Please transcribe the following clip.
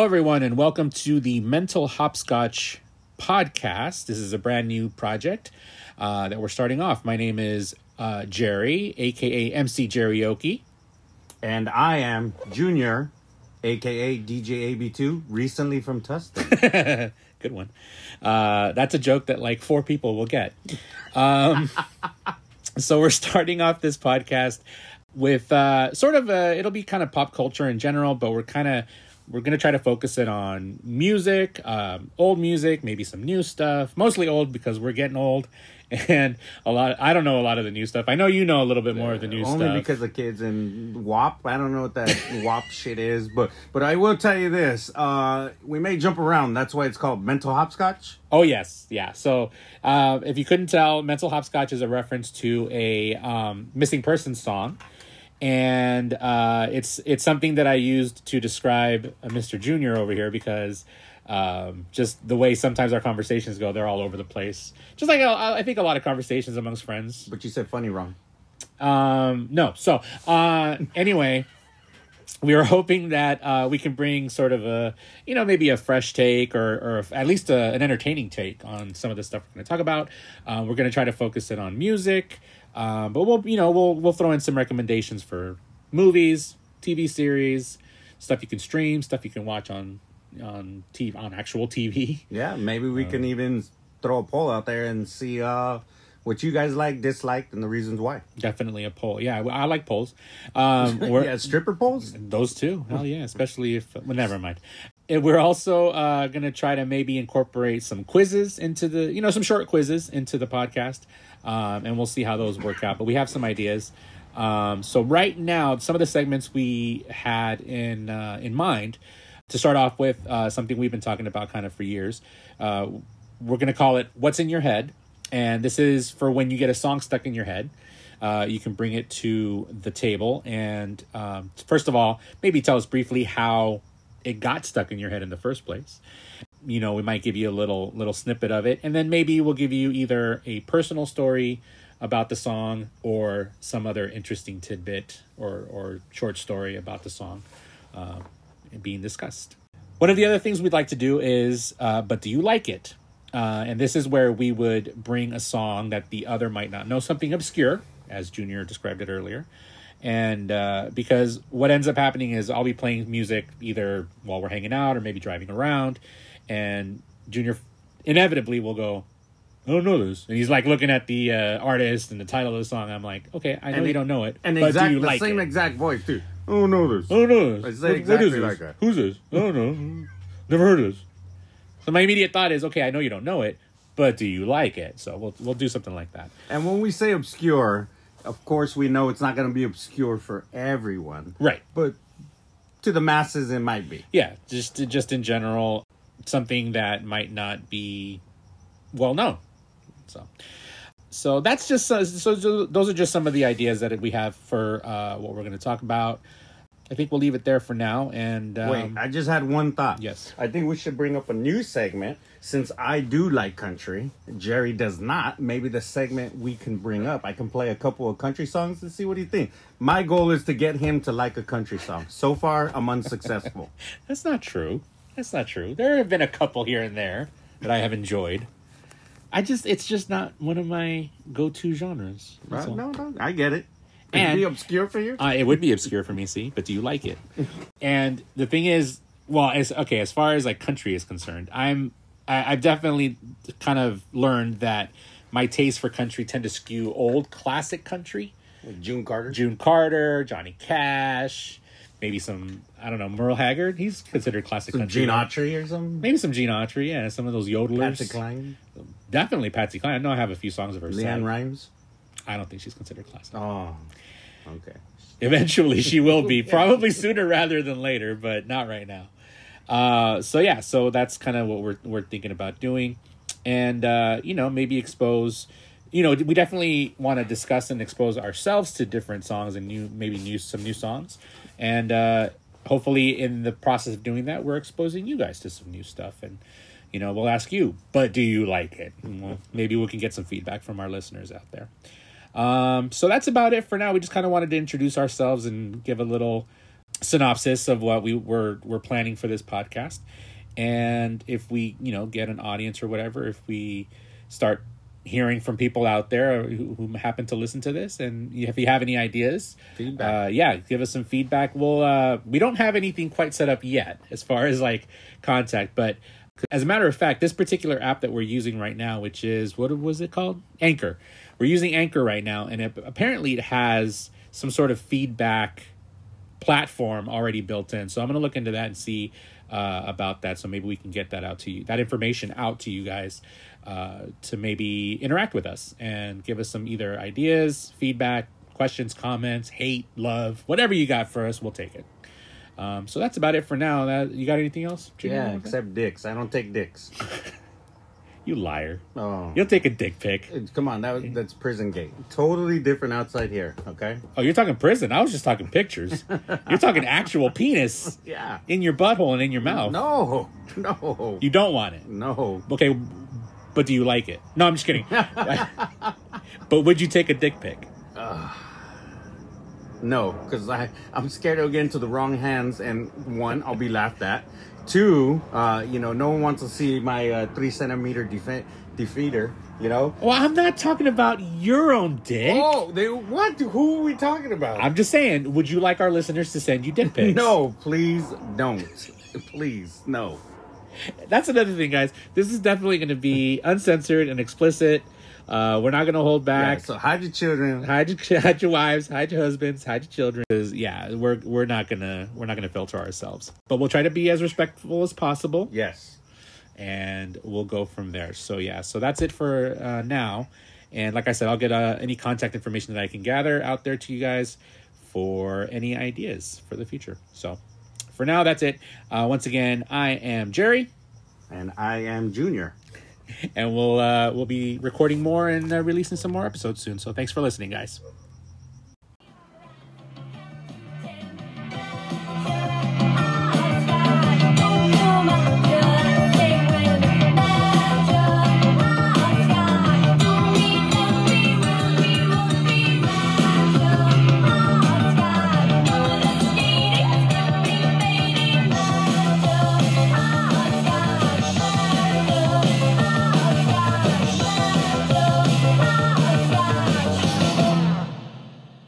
Hello, everyone, and welcome to the Mental Hopscotch podcast. This is a brand new project uh, that we're starting off. My name is uh, Jerry, aka MC Jerryoki. And I am Junior, aka DJ AB2, recently from Tustin. Good one. Uh, that's a joke that like four people will get. Um, so we're starting off this podcast with uh, sort of a, it'll be kind of pop culture in general, but we're kind of we're gonna try to focus it on music, um, old music, maybe some new stuff. Mostly old because we're getting old, and a lot. I don't know a lot of the new stuff. I know you know a little bit more of the new Only stuff. Only because the kids in WAP. I don't know what that WAP shit is, but but I will tell you this. Uh, we may jump around. That's why it's called mental hopscotch. Oh yes, yeah. So uh, if you couldn't tell, "Mental Hopscotch" is a reference to a um, missing person song, and uh, it's it's something that I used to describe uh, Mr. Junior over here because um, just the way sometimes our conversations go, they're all over the place. Just like uh, I think a lot of conversations amongst friends. But you said funny wrong. Um, no. So uh, anyway, we are hoping that uh, we can bring sort of a, you know, maybe a fresh take or, or at least a, an entertaining take on some of the stuff we're going to talk about. Uh, we're going to try to focus it on music, um, but we'll, you know, we'll we'll throw in some recommendations for movies, TV series, stuff you can stream, stuff you can watch on on TV on actual TV. Yeah, maybe we Um, can even throw a poll out there and see uh, what you guys like, disliked, and the reasons why. Definitely a poll. Yeah, I, like polls. Um, yeah, stripper poles. Those two, hell yeah! Especially if well, never mind. And we're also uh, gonna try to maybe incorporate some quizzes into the, you know, some short quizzes into the podcast, um, and we'll see how those work out. But we have some ideas. Um, so right now, some of the segments we had in uh, in mind to start off with uh, something we've been talking about kind of for years. Uh, we're gonna call it "What's in Your Head," and this is for when you get a song stuck in your head. Uh, you can bring it to the table and um, first of all maybe tell us briefly how it got stuck in your head in the first place you know we might give you a little little snippet of it. And then maybe we'll give you either a personal story about the song or some other interesting tidbit or or short story about the song uh, being discussed. One of the other things we'd like to do is uh, but do you like it? Uh, and this is where we would bring a song that the other might not know something obscure as junior described it earlier. And uh, because what ends up happening is i'll be playing music either while we're hanging out or maybe driving around and junior inevitably will go I don't know this, and he's like looking at the uh, artist and the title of the song. I'm like, okay, I know And you don't know it, And but exact do you the like same it? exact voice too. Oh no, this. I don't know this. I say What- what exactly is this? like that. Who's this? I don't know. Never heard of this. So my immediate thought is, okay, I know you don't know it, but do you like it? So we'll we'll do something like that. And when we say obscure, of course we know it's not going to be obscure for everyone, Right. but to the masses it might be. Yeah, just just in general, something that might not be well known. So, so that's just so so those are just some of the ideas that we have for uh, what we're going to talk about. I think we'll leave it there for now. And um, Wait, I just had one thought. Yes. I think we should bring up a new segment since I do like country. Jerry does not. Maybe the segment we can bring up. I can play a couple of country songs and see what he thinks. My goal is to get him to like a country song. So far, I'm unsuccessful. that's not true. That's not true. There have been a couple here and there that I have enjoyed. I just it's just not one of my go-to genres. Right? all. No, no, I get it. It'd And- be obscure for you. Uh, it would be obscure for me, see, but do you like it? and the thing is, well, as okay, as far as like country is concerned, I'm I, I've definitely kind of learned that my taste for country tend to skew old classic country, June Carter. June Carter, Johnny Cash, maybe some I don't know Merle Haggard. He's considered classic Some country. Gene Autry or something. Maybe some Gene Autry, yeah, some of those yodelers. Patsy Cline. Definitely Patsy Cline. I know I have a few songs of her. LeAnn Rimes. I don't think she's considered classic. Oh, okay. Eventually, she will be. Probably sooner rather than later, but not right now. Uh, so yeah, so that's kind of what we're we're thinking about doing, and uh, you know maybe expose. You know, we definitely want to discuss and expose ourselves to different songs and new maybe new some new songs, and uh, hopefully in the process of doing that, we're exposing you guys to some new stuff and. You know, we'll ask you, but do you like it? We'll, maybe we can get some feedback from our listeners out there. Um, so that's about it for now. We just kind of wanted to introduce ourselves and give a little synopsis of what we were we're planning for this podcast and if we you know get an audience or whatever if we start hearing from people out there who, who happen to listen to this. And if you have any ideas uh, yeah give us some feedback. We'll uh we don't have anything quite set up yet as far as like contact but as a matter of fact this particular app that we're using right now which is what was it called? Anchor. We're using anchor right now and it, apparently it has some sort of feedback platform already built in. So I'm going to look into that and see uh, about that. So maybe we can get that out to you, that information out to you guys uh, to maybe interact with us and give us some either ideas, feedback, questions, comments, hate, love, whatever you got for us, we'll take it. Um, so that's about it for now. That you got anything else? Junior? Yeah, except dicks. I don't take dicks. you liar. Oh, You'll take a dick pic. come on, that was, that's prison gate. Totally different outside here. Okay. Oh, you're talking prison. I was just talking pictures. you're talking actual penis Yeah. in your butthole and in your mouth. No, no, You don't want it. no. Okay, but do you like it? No, I'm just kidding. but would you take a dick pic? No, because I I'm scared it'll get into the wrong hands, and one, I'll be laughed at. Two, uh, you know, no one wants to see my uh, three centimeter defe- defeater. You know. Well, I'm not talking about your own dick. Oh, they what? Who are we talking about? I'm just saying, would you like our listeners to send you dick pics? no, please don't. Please, no. That's another thing, guys. This is definitely going to be uncensored and explicit. Uh, we're not going to hold back. Yeah, so hide your children. hide your hide your wives, hide your husbands, hide your children. 'Cause, yeah, we're we're not gonna we're not gonna filter ourselves, but we'll try to be as respectful as possible. Yes. and we'll go from there. So yeah, so that's it for uh, now. And like I said, I'll get uh, any contact information that I can gather out there to you guys for any ideas for the future. So for now, that's it. Uh, once again, I am Jerry, And I am Junior. And we'll uh, we'll be recording more and uh, releasing some more episodes soon. So thanks for listening, guys.